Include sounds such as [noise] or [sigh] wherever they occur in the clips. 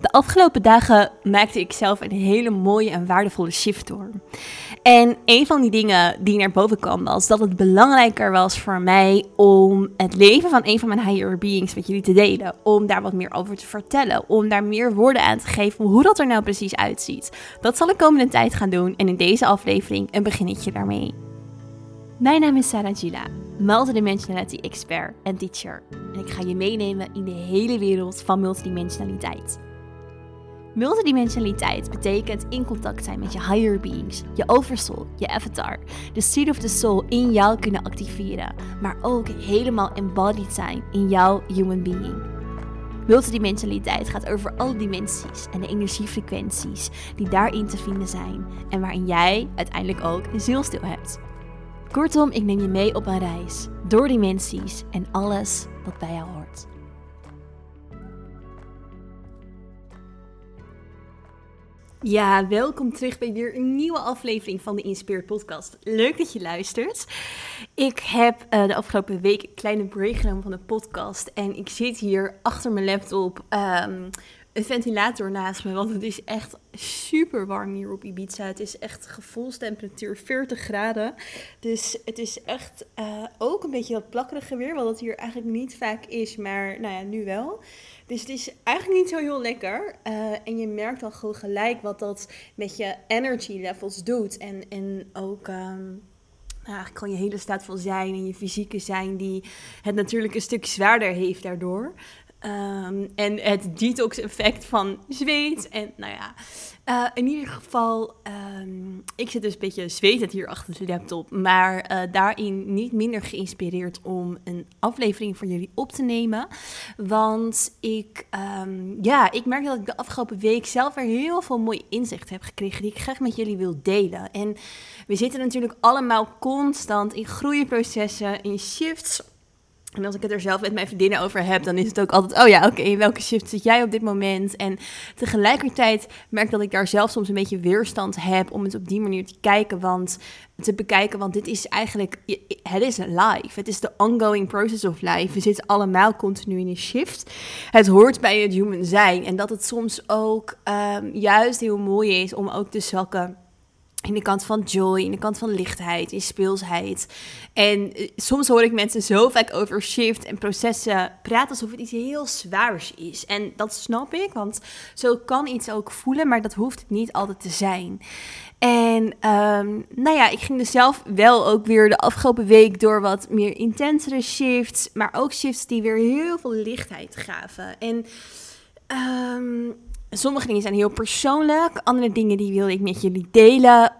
De afgelopen dagen maakte ik zelf een hele mooie en waardevolle shift door. En een van die dingen die naar boven kwam was dat het belangrijker was voor mij om het leven van een van mijn higher beings met jullie te delen. Om daar wat meer over te vertellen. Om daar meer woorden aan te geven hoe dat er nou precies uitziet. Dat zal ik komende tijd gaan doen en in deze aflevering een beginnetje daarmee. Mijn naam is Sarah Gila, multidimensionality expert en teacher. En ik ga je meenemen in de hele wereld van multidimensionaliteit. Multidimensionaliteit betekent in contact zijn met je higher beings, je oversoul, je avatar, de seed of the soul in jou kunnen activeren, maar ook helemaal embodied zijn in jouw human being. Multidimensionaliteit gaat over alle dimensies en de energiefrequenties die daarin te vinden zijn en waarin jij uiteindelijk ook een zielstil hebt. Kortom, ik neem je mee op een reis door dimensies en alles wat bij jou hoort. Ja, welkom terug bij weer een nieuwe aflevering van de Inspired Podcast. Leuk dat je luistert. Ik heb uh, de afgelopen week een kleine break genomen van de podcast. En ik zit hier achter mijn laptop um, een ventilator naast me. Want het is echt super warm hier op Ibiza. Het is echt gevoelstemperatuur 40 graden. Dus het is echt uh, ook een beetje dat plakkerige weer. Wat het hier eigenlijk niet vaak is. Maar nou ja, nu wel. Dus het is eigenlijk niet zo heel lekker. Uh, en je merkt al gewoon gelijk wat dat met je energy levels doet. En, en ook. Um, nou, eigenlijk gewoon je hele staat van zijn en je fysieke zijn, die het natuurlijk een stuk zwaarder heeft daardoor. Um, en het detox-effect van zweet. En nou ja, uh, in ieder geval, um, ik zit dus een beetje zwetend hier achter de laptop. Maar uh, daarin niet minder geïnspireerd om een aflevering voor jullie op te nemen. Want ik, um, ja, ik merk dat ik de afgelopen week zelf weer heel veel mooie inzichten heb gekregen. Die ik graag met jullie wil delen. En we zitten natuurlijk allemaal constant in groeiprocessen, in shifts en als ik het er zelf met mijn vriendinnen over heb, dan is het ook altijd, oh ja, oké, in welke shift zit jij op dit moment? En tegelijkertijd merk dat ik daar zelf soms een beetje weerstand heb om het op die manier te kijken, want te bekijken, want dit is eigenlijk, het is live. Het is de ongoing process of life. We zitten allemaal continu in een shift. Het hoort bij het human zijn en dat het soms ook um, juist heel mooi is om ook te zakken in de kant van joy, in de kant van lichtheid, in speelsheid. En eh, soms hoor ik mensen zo vaak over shift en processen praten alsof het iets heel zwaars is. En dat snap ik, want zo kan iets ook voelen, maar dat hoeft het niet altijd te zijn. En um, nou ja, ik ging dus zelf wel ook weer de afgelopen week door wat meer intensere shifts, maar ook shifts die weer heel veel lichtheid gaven. En um, Sommige dingen zijn heel persoonlijk, andere dingen die wil ik met jullie delen,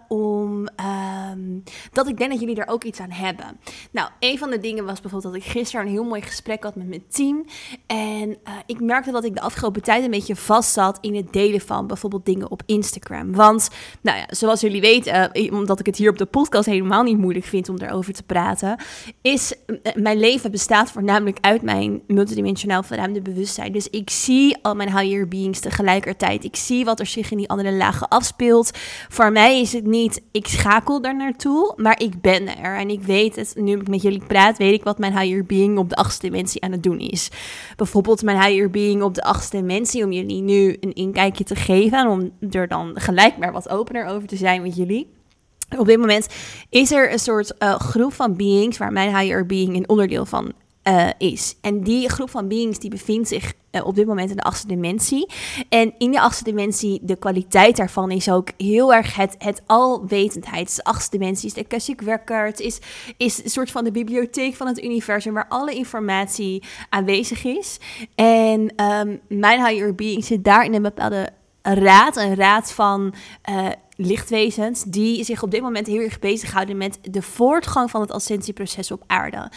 dat ik denk dat jullie er ook iets aan hebben. Nou, een van de dingen was bijvoorbeeld dat ik gisteren een heel mooi gesprek had met mijn team. En uh, ik merkte dat ik de afgelopen tijd een beetje vast zat in het delen van bijvoorbeeld dingen op Instagram. Want, nou ja, zoals jullie weten, uh, omdat ik het hier op de podcast helemaal niet moeilijk vind om daarover te praten, is uh, mijn leven bestaat voornamelijk uit mijn multidimensionaal verruimde bewustzijn. Dus ik zie al mijn higher beings tegelijkertijd. Ik zie wat er zich in die andere lagen afspeelt. Voor mij is het niet, ik schakel daar naartoe, maar ik ben er. En ik weet het, nu ik met jullie praat, weet ik wat mijn higher being op de achtste dimensie aan het doen is. Bijvoorbeeld mijn higher being op de achtste dimensie, om jullie nu een inkijkje te geven en om er dan gelijk maar wat opener over te zijn met jullie. Op dit moment is er een soort uh, groep van beings waar mijn higher being een onderdeel van uh, is. En die groep van beings die bevindt zich uh, op dit moment in de achtste dimensie. En in de achtste dimensie, de kwaliteit daarvan is ook heel erg het, het alwetendheid. De achtste dimensie is de Akashic Record, is, is een soort van de bibliotheek van het universum waar alle informatie aanwezig is. En um, mijn higher being zit daar in een bepaalde raad, een raad van uh, lichtwezens die zich op dit moment heel erg bezighouden met de voortgang van het ascensieproces op aarde.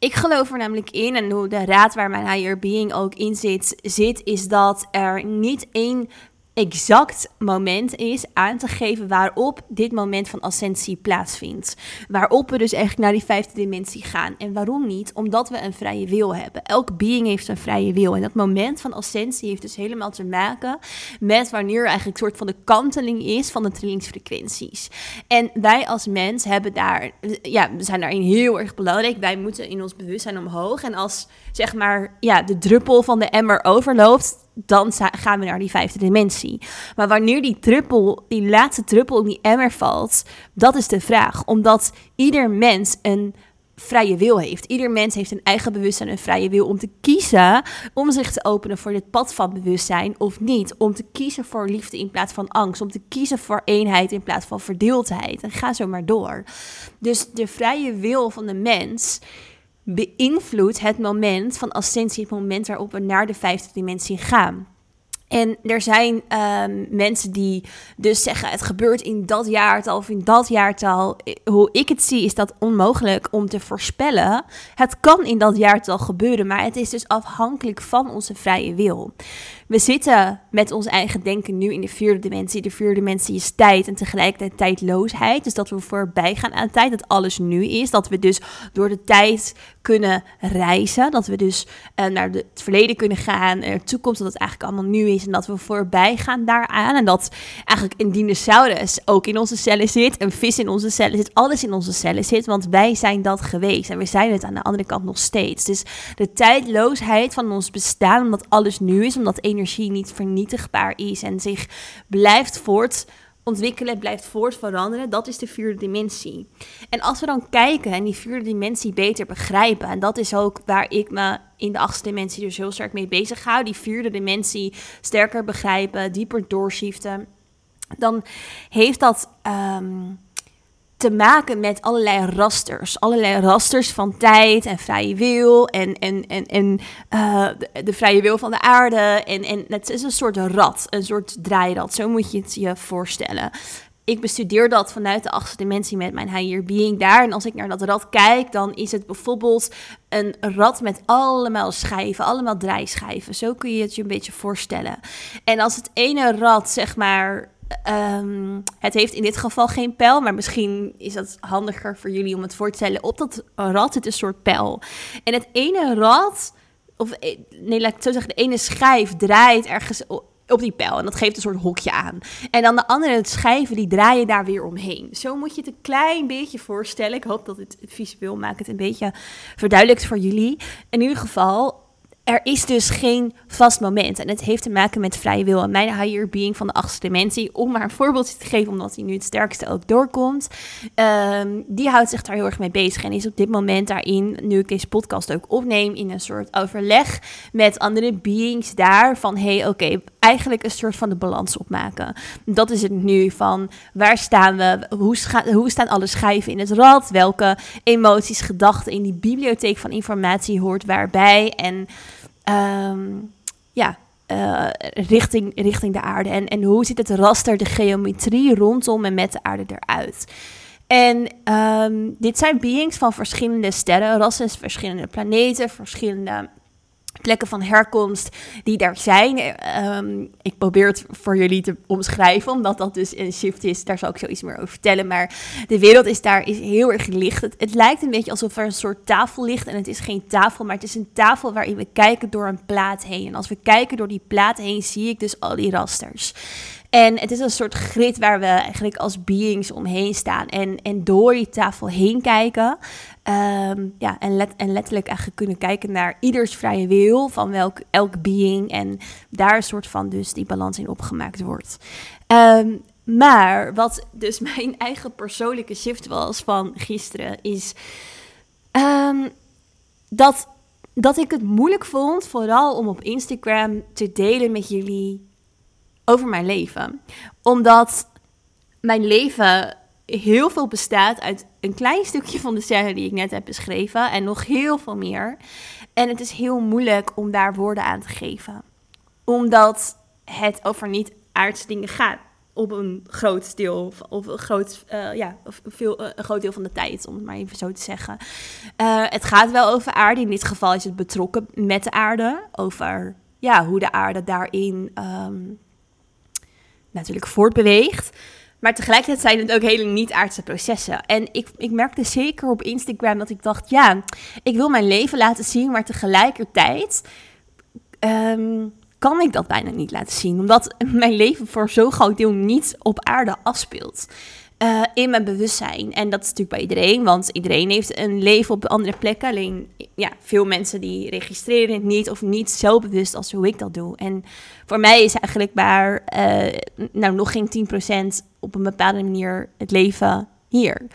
Ik geloof er namelijk in, en hoe de raad waar mijn higher being ook in zit, zit, is dat er niet één exact moment is aan te geven waarop dit moment van ascensie plaatsvindt. Waarop we dus eigenlijk naar die vijfde dimensie gaan. En waarom niet? Omdat we een vrije wil hebben. Elk being heeft een vrije wil. En dat moment van ascensie heeft dus helemaal te maken met wanneer eigenlijk een soort van de kanteling is van de trillingsfrequenties. En wij als mens hebben daar, ja, we zijn daarin heel erg belangrijk. Wij moeten in ons bewustzijn omhoog. En als zeg maar ja, de druppel van de emmer overloopt dan gaan we naar die vijfde dimensie. Maar wanneer die druppel, die laatste druppel in die emmer valt, dat is de vraag. Omdat ieder mens een vrije wil heeft. Ieder mens heeft een eigen bewustzijn en vrije wil om te kiezen om zich te openen voor dit pad van bewustzijn of niet. Om te kiezen voor liefde in plaats van angst. Om te kiezen voor eenheid in plaats van verdeeldheid. En ga zo maar door. Dus de vrije wil van de mens beïnvloedt het moment van ascensie, het moment waarop we naar de vijfde dimensie gaan. En er zijn um, mensen die dus zeggen: het gebeurt in dat jaartal of in dat jaartal. Hoe ik het zie, is dat onmogelijk om te voorspellen. Het kan in dat jaartal gebeuren, maar het is dus afhankelijk van onze vrije wil. We zitten met ons eigen denken nu in de vierde dimensie. De vierde dimensie is tijd en tegelijkertijd tijdloosheid. Dus dat we voorbij gaan aan tijd, dat alles nu is. Dat we dus door de tijd kunnen reizen. Dat we dus uh, naar het verleden kunnen gaan, naar de toekomst, dat het eigenlijk allemaal nu is. En dat we voorbij gaan daaraan. En dat eigenlijk een dinosaurus ook in onze cellen zit, een vis in onze cellen zit, alles in onze cellen zit. Want wij zijn dat geweest en we zijn het aan de andere kant nog steeds. Dus de tijdloosheid van ons bestaan, omdat alles nu is, omdat energie energie niet vernietigbaar is en zich blijft voort ontwikkelen, blijft voort veranderen, dat is de vierde dimensie. En als we dan kijken en die vierde dimensie beter begrijpen, en dat is ook waar ik me in de achtste dimensie dus heel sterk mee bezig hou, die vierde dimensie sterker begrijpen, dieper doorschiften, dan heeft dat ehm, te maken met allerlei rasters. Allerlei rasters van tijd en vrije wil en, en, en, en uh, de, vrije wil van de aarde. En, en het is een soort rad, een soort draairad. Zo moet je het je voorstellen. Ik bestudeer dat vanuit de achtste dimensie met mijn higher being daar. En als ik naar dat rad kijk, dan is het bijvoorbeeld een rad met allemaal schijven, allemaal draaischijven. Zo kun je het je een beetje voorstellen. En als het ene rad, zeg maar, Um, het heeft in dit geval geen pijl, maar misschien is dat handiger voor jullie om het voor te stellen. Op dat rad zit een soort pijl. En het ene rad, of eh, nee, laat ik zo zeggen, de ene schijf draait ergens op die pijl. En dat geeft een soort hokje aan. En dan de andere schijven, die draaien daar weer omheen. Zo moet je het een klein beetje voorstellen. Ik hoop dat het visueel maakt het een beetje verduidelijkt voor jullie. In ieder geval, er is dus geen vast moment. En het heeft te maken met vrije wil. En mijn higher being van de achtste dimensie, om maar een voorbeeldje te geven, omdat hij nu het sterkste ook doorkomt, um, die houdt zich daar heel erg mee bezig. En is op dit moment daarin, nu ik deze podcast ook opneem, in een soort overleg met andere beings daar. Van hey, oké, eigenlijk een soort van de balans opmaken. Dat is het nu van waar staan we? Hoe, hoe staan alle schijven in het rad? Welke emoties, gedachten in die bibliotheek van informatie hoort waarbij? En um, ja, uh, richting, richting de aarde. En, en hoe ziet het raster, de geometrie rondom en met de aarde eruit? En um, dit zijn beings van verschillende sterren, rassen, verschillende planeten, verschillende plekken van herkomst die daar zijn. Ehm, ik probeer het voor jullie te omschrijven, omdat dat dus een shift is. Daar zal ik zo iets meer over vertellen. Maar de wereld is daar is heel erg licht. Het, het lijkt een beetje alsof er een soort tafel ligt. En het is geen tafel, maar het is een tafel waarin we kijken door een plaat heen. En als we kijken door die plaat heen, zie ik dus al die rasters. En het is een soort grid waar we eigenlijk als beings omheen staan. En, en door die tafel heen kijken. Ehm, ja, en, let, en letterlijk eigenlijk kunnen kijken naar ieders vrije wil van welk, elk being. En daar een soort van dus die balans in opgemaakt wordt. Ehm, maar wat dus [laughs] mijn eigen persoonlijke shift was van gisteren, is ehm, dat, dat ik het moeilijk vond, vooral om op Instagram te delen met jullie over mijn leven. Omdat mijn leven heel veel bestaat uit een klein stukje van de scène die ik net heb beschreven en nog heel veel meer. En het is heel moeilijk om daar woorden aan te geven. Omdat het over niet aardse dingen gaat. Op een groot deel, of een groot, uh, ja, veel, uh, een groot deel van de tijd, om het maar even zo te zeggen. Uh, het gaat wel over aarde. In dit geval is het betrokken met de aarde. Over ja, hoe de aarde daarin um, natuurlijk voortbeweegt. Maar tegelijkertijd zijn het ook hele niet-aardse processen. En ik, ik merkte zeker op Instagram dat ik dacht: ja, ik wil mijn leven laten zien, maar tegelijkertijd um, kan ik dat bijna niet laten zien. Omdat mijn leven voor zo'n groot deel niet op aarde afspeelt. Uh, in mijn bewustzijn. En dat is natuurlijk bij iedereen, want iedereen heeft een leven op andere plekken. Alleen, ja, veel mensen die registreren het niet of niet zo bewust als hoe ik dat doe. En voor mij is eigenlijk maar, uh, nou, nog geen 10% op een bepaalde manier het leven hier.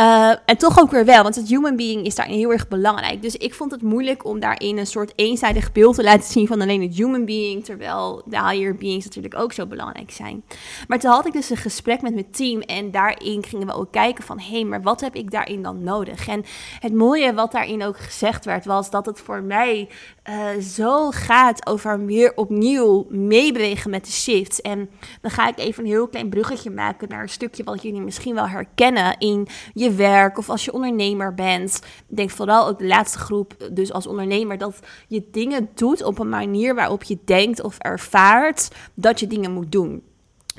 Uh, en toch ook weer wel, want het human being is daarin heel erg belangrijk. Dus ik vond het moeilijk om daarin een soort eenzijdig beeld te laten zien van alleen het human being, terwijl de higher beings natuurlijk ook zo belangrijk zijn. Maar toen had ik dus een gesprek met mijn team en daarin gingen we ook kijken van, hé, hey, maar wat heb ik daarin dan nodig? En het mooie wat daarin ook gezegd werd, was dat het voor mij uh, zo gaat over weer opnieuw meebewegen met de shifts. En dan ga ik even een heel klein bruggetje maken naar een stukje wat jullie misschien wel herkennen in je werk of als je ondernemer bent. Ik denk vooral ook de laatste groep, dus als ondernemer, dat je dingen doet op een manier waarop je denkt of ervaart dat je dingen moet doen.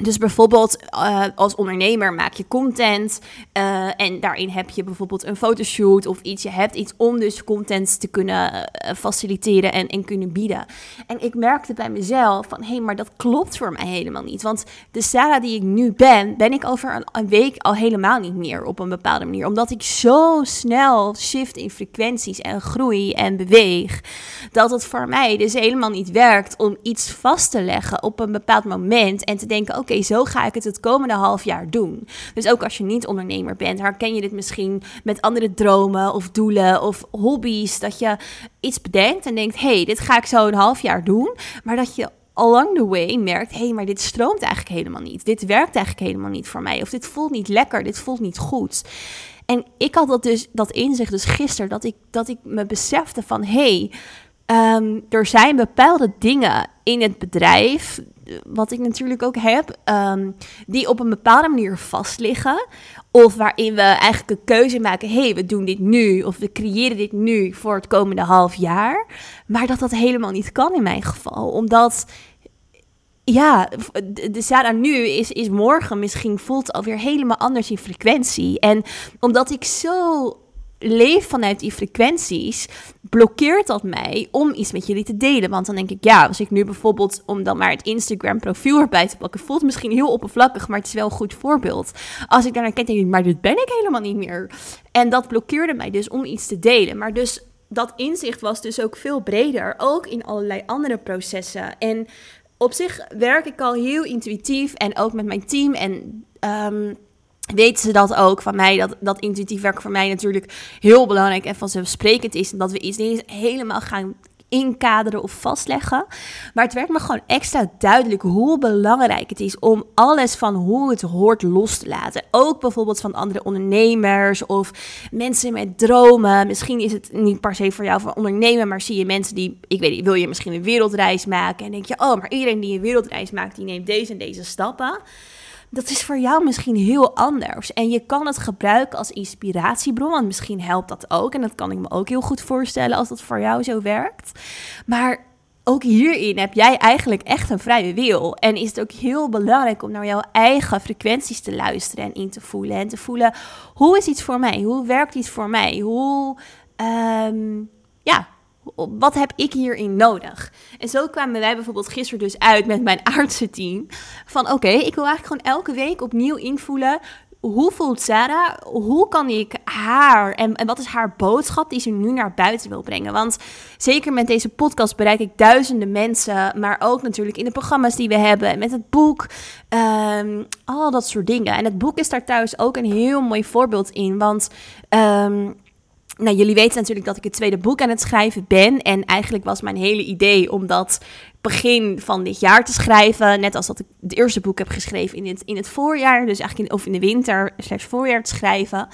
Dus bijvoorbeeld uh, als ondernemer maak je content uh, en daarin heb je bijvoorbeeld een fotoshoot of iets. Je hebt iets om dus content te kunnen uh, faciliteren en, en kunnen bieden. En ik merkte bij mezelf van, hé, hey, maar dat klopt voor mij helemaal niet. Want de Sarah die ik nu ben, ben ik over een, een, week al helemaal niet meer op een bepaalde manier. Omdat ik zo snel shift in frequenties en groei en beweeg, dat het voor mij dus helemaal niet werkt om iets vast te leggen op een bepaald moment en te denken, oké, oké, zo ga ik het het komende half jaar doen. Dus ook als je niet ondernemer bent, herken je dit misschien met andere dromen of doelen of hobby's. Dat je iets bedenkt en denkt, hey, dit ga ik zo een half jaar doen. Maar dat je along the way merkt, hé, hey, maar dit stroomt eigenlijk helemaal niet. Dit werkt eigenlijk helemaal niet voor mij. Of dit voelt niet lekker, dit voelt niet goed. En ik had dat dus, dat inzicht dus gisteren, dat ik, dat ik me besefte van, hé, hey, um, er zijn bepaalde dingen in het bedrijf wat ik natuurlijk ook heb, um, die op een bepaalde manier vastliggen. Of waarin we eigenlijk een keuze maken, hé, hey, we doen dit nu, of we creëren dit nu voor het komende half jaar. Maar dat dat helemaal niet kan in mijn geval, omdat ja, de Sarah nu is, is morgen misschien voelt alweer helemaal anders in frequentie. En omdat ik zo leef vanuit die frequenties, blokkeert dat mij om iets met jullie te delen. Want dan denk ik, ja, als ik nu bijvoorbeeld, om dan maar het Instagram profiel erbij te pakken, voelt misschien heel oppervlakkig, maar het is wel een goed voorbeeld. Als ik daarnaar kijk, denk ik, maar dit ben ik helemaal niet meer. En dat blokkeerde mij dus om iets te delen. Maar dus dat inzicht was dus ook veel breder, ook in allerlei andere processen. En op zich werk ik al heel intuïtief en ook met mijn team en... Um, weten ze dat ook van mij, dat, dat intuïtief werk voor mij natuurlijk heel belangrijk en vanzelfsprekend is. En dat we iets niet helemaal gaan inkaderen of vastleggen. Maar het werd me gewoon extra duidelijk hoe belangrijk het is om alles van hoe het hoort los te laten. Ook bijvoorbeeld van andere ondernemers of mensen met dromen. Misschien is het niet per se voor jou voor ondernemen, maar zie je mensen die, ik weet niet, wil je misschien een wereldreis maken en denk je, oh, maar iedereen die een wereldreis maakt, die neemt deze en deze stappen dat is voor jou misschien heel anders. En je kan het gebruiken als inspiratiebron, want misschien helpt dat ook. En dat kan ik me ook heel goed voorstellen als dat voor jou zo werkt. Maar ook hierin heb jij eigenlijk echt een vrije wil. En is het ook heel belangrijk om naar jouw eigen frequenties te luisteren en in te voelen. En te voelen, hoe is iets voor mij? Hoe werkt iets voor mij? Hoe, um, ja, wat heb ik hierin nodig? En zo kwamen wij bijvoorbeeld gisteren dus uit met mijn aardse. Van oké, ik wil eigenlijk gewoon elke week opnieuw invoelen hoe voelt Sarah? Hoe kan ik haar en, en wat is haar boodschap die ze nu naar buiten wil brengen? Want zeker met deze podcast bereik ik duizenden mensen, maar ook natuurlijk in de programma's die we hebben, met het boek, um, al dat soort dingen. En het boek is daar thuis ook een heel mooi voorbeeld in, want um, nou, jullie weten natuurlijk dat ik het tweede boek aan het schrijven ben. En eigenlijk was mijn hele idee om dat begin van dit jaar te schrijven. Net als dat ik het eerste boek heb geschreven in het, in het voorjaar. Dus eigenlijk in, of in de winter, slechts voorjaar te schrijven.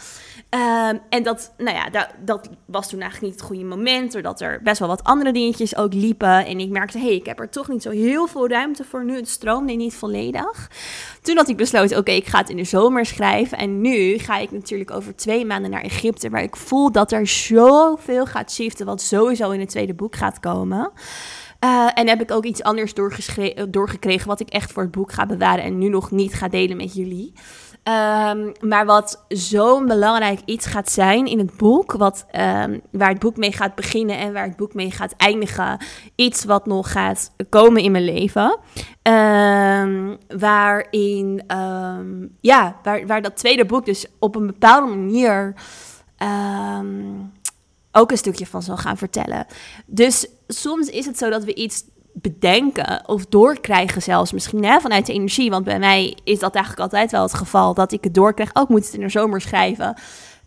Um, en dat, nou ja, dat, dat, was toen eigenlijk niet het goede moment, doordat er best wel wat andere dingetjes ook liepen. En ik merkte, hé, hey, ik heb er toch niet zo heel veel ruimte voor nu. Het stroomde niet volledig. Toen had ik besloten, oké, ik ga het in de zomer schrijven. En nu ga ik natuurlijk over twee maanden naar Egypte, waar ik voel dat er zoveel gaat shiften, wat sowieso in het tweede boek gaat komen. Uh, en heb ik ook iets anders doorgekregen, wat ik echt voor het boek ga bewaren en nu nog niet ga delen met jullie. Um, maar wat zo'n belangrijk iets gaat zijn in het boek, wat, um, waar het boek mee gaat beginnen en waar het boek mee gaat eindigen, iets wat nog gaat komen in mijn leven, Um, waarin, ja, waar, waar dat tweede boek dus op een bepaalde manier ook een stukje van zal gaan vertellen. Dus soms is het zo dat we iets bedenken of doorkrijgen zelfs misschien hè, vanuit de energie. Want bij mij is dat eigenlijk altijd wel het geval dat ik het doorkrijg. Ook moet het in de zomer schrijven.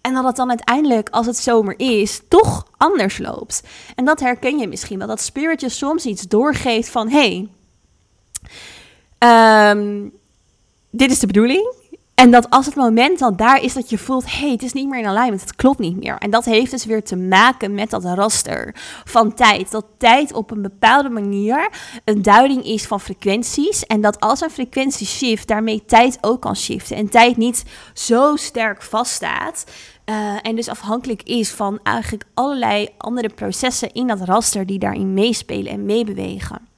En dat het dan uiteindelijk, als het zomer is, toch anders loopt. En dat herken je misschien wel. Dat spiritje soms iets doorgeeft van... hey, um, dit is de bedoeling. En dat als het moment dan daar is dat je voelt, hé, hey, het is niet meer in alignment, het klopt niet meer. En dat heeft dus weer te maken met dat raster van tijd. Dat tijd op een bepaalde manier een duiding is van frequenties. En dat als een frequentie shift, daarmee tijd ook kan shiften. En tijd niet zo sterk vaststaat. Uh, en dus afhankelijk is van eigenlijk allerlei andere processen in dat raster die daarin meespelen en meebewegen.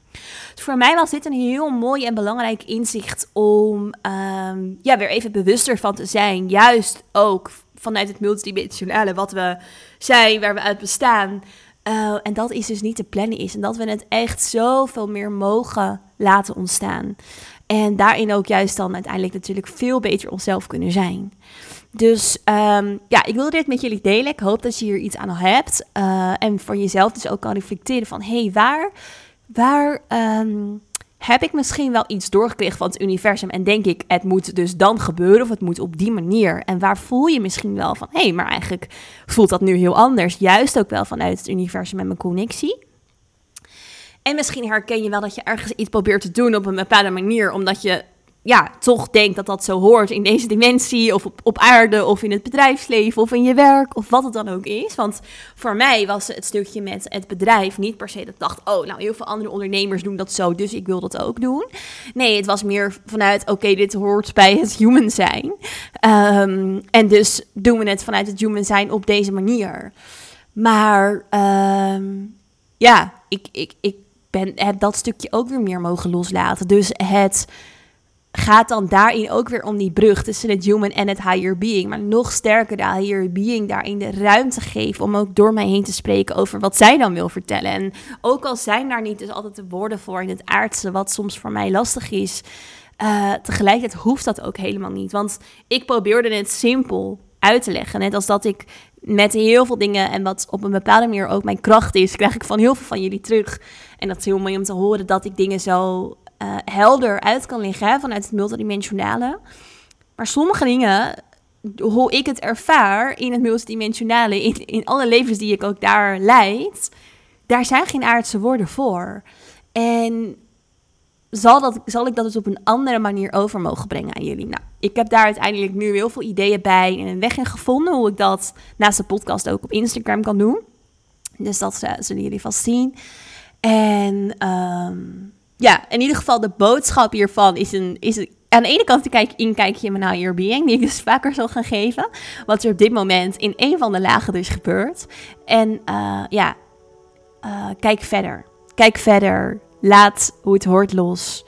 Dus voor mij was dit een heel mooi en belangrijk inzicht om um, ja, weer even bewuster van te zijn. Juist ook vanuit het multidimensionale wat we zijn, waar we uit bestaan. Uh, en dat is dus niet te plannen is. En dat we het echt zoveel meer mogen laten ontstaan. En daarin ook juist dan uiteindelijk natuurlijk veel beter onszelf kunnen zijn. Dus um, ja, ik wilde dit met jullie delen. Ik hoop dat je hier iets aan hebt. Uh, en voor jezelf dus ook kan reflecteren van... hé, hey, waar waar um, heb ik misschien wel iets doorgekregen van het universum en denk ik, het moet dus dan gebeuren of het moet op die manier. En waar voel je misschien wel van, hé, hey, maar eigenlijk voelt dat nu heel anders. Juist ook wel vanuit het universum en mijn connectie. En misschien herken je wel dat je ergens iets probeert te doen op een bepaalde manier, omdat je ja, toch denkt dat dat zo hoort in deze dimensie, of op, op aarde, of in het bedrijfsleven, of in je werk, of wat het dan ook is. Want voor mij was het stukje met het bedrijf niet per se dat ik dacht, oh, nou, heel veel andere ondernemers doen dat zo, dus ik wil dat ook doen. Nee, het was meer vanuit, oké, dit hoort bij het human zijn. Um, en dus doen we het vanuit het human zijn op deze manier. Maar um, ja, ik, ik, ik ben, heb dat stukje ook weer meer mogen loslaten. Dus het gaat dan daarin ook weer om die brug tussen het human en het higher being. Maar nog sterker de higher being daarin de ruimte geven om ook door mij heen te spreken over wat zij dan wil vertellen. En ook al zijn daar niet dus altijd de woorden voor in het aardse, wat soms voor mij lastig is, uh, tegelijkertijd hoeft dat ook helemaal niet. Want ik probeerde het simpel uit te leggen. Net als dat ik met heel veel dingen en wat op een bepaalde manier ook mijn kracht is, krijg ik van heel veel van jullie terug. En dat is heel mooi om te horen dat ik dingen zo uh, helder uit kan liggen vanuit het multidimensionale. Maar sommige dingen, hoe ik het ervaar in het multidimensionale, in, in alle levens die ik ook daar leid, daar zijn geen aardse woorden voor. En zal, dat, zal ik dat dus op een andere manier over mogen brengen aan jullie? Nou, ik heb daar uiteindelijk nu heel veel ideeën bij en een weg in gevonden hoe ik dat naast de podcast ook op Instagram kan doen. Dus dat uh, zullen jullie vast zien. En um, ja, in ieder geval de boodschap hiervan is een, is aan de ene kant een kijk, inkijkje in mijn Your Being, die ik dus vaker zal gaan geven. Wat er op dit moment in een van de lagen dus gebeurt. En uh, ja, uh, kijk verder. Kijk verder. Laat hoe het hoort los.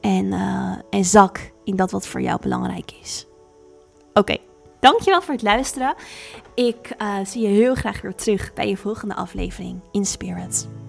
En, uh, en zak in dat wat voor jou belangrijk is. Oké, dankjewel voor het luisteren. Ik zie je heel graag weer terug bij je volgende aflevering in Spirit.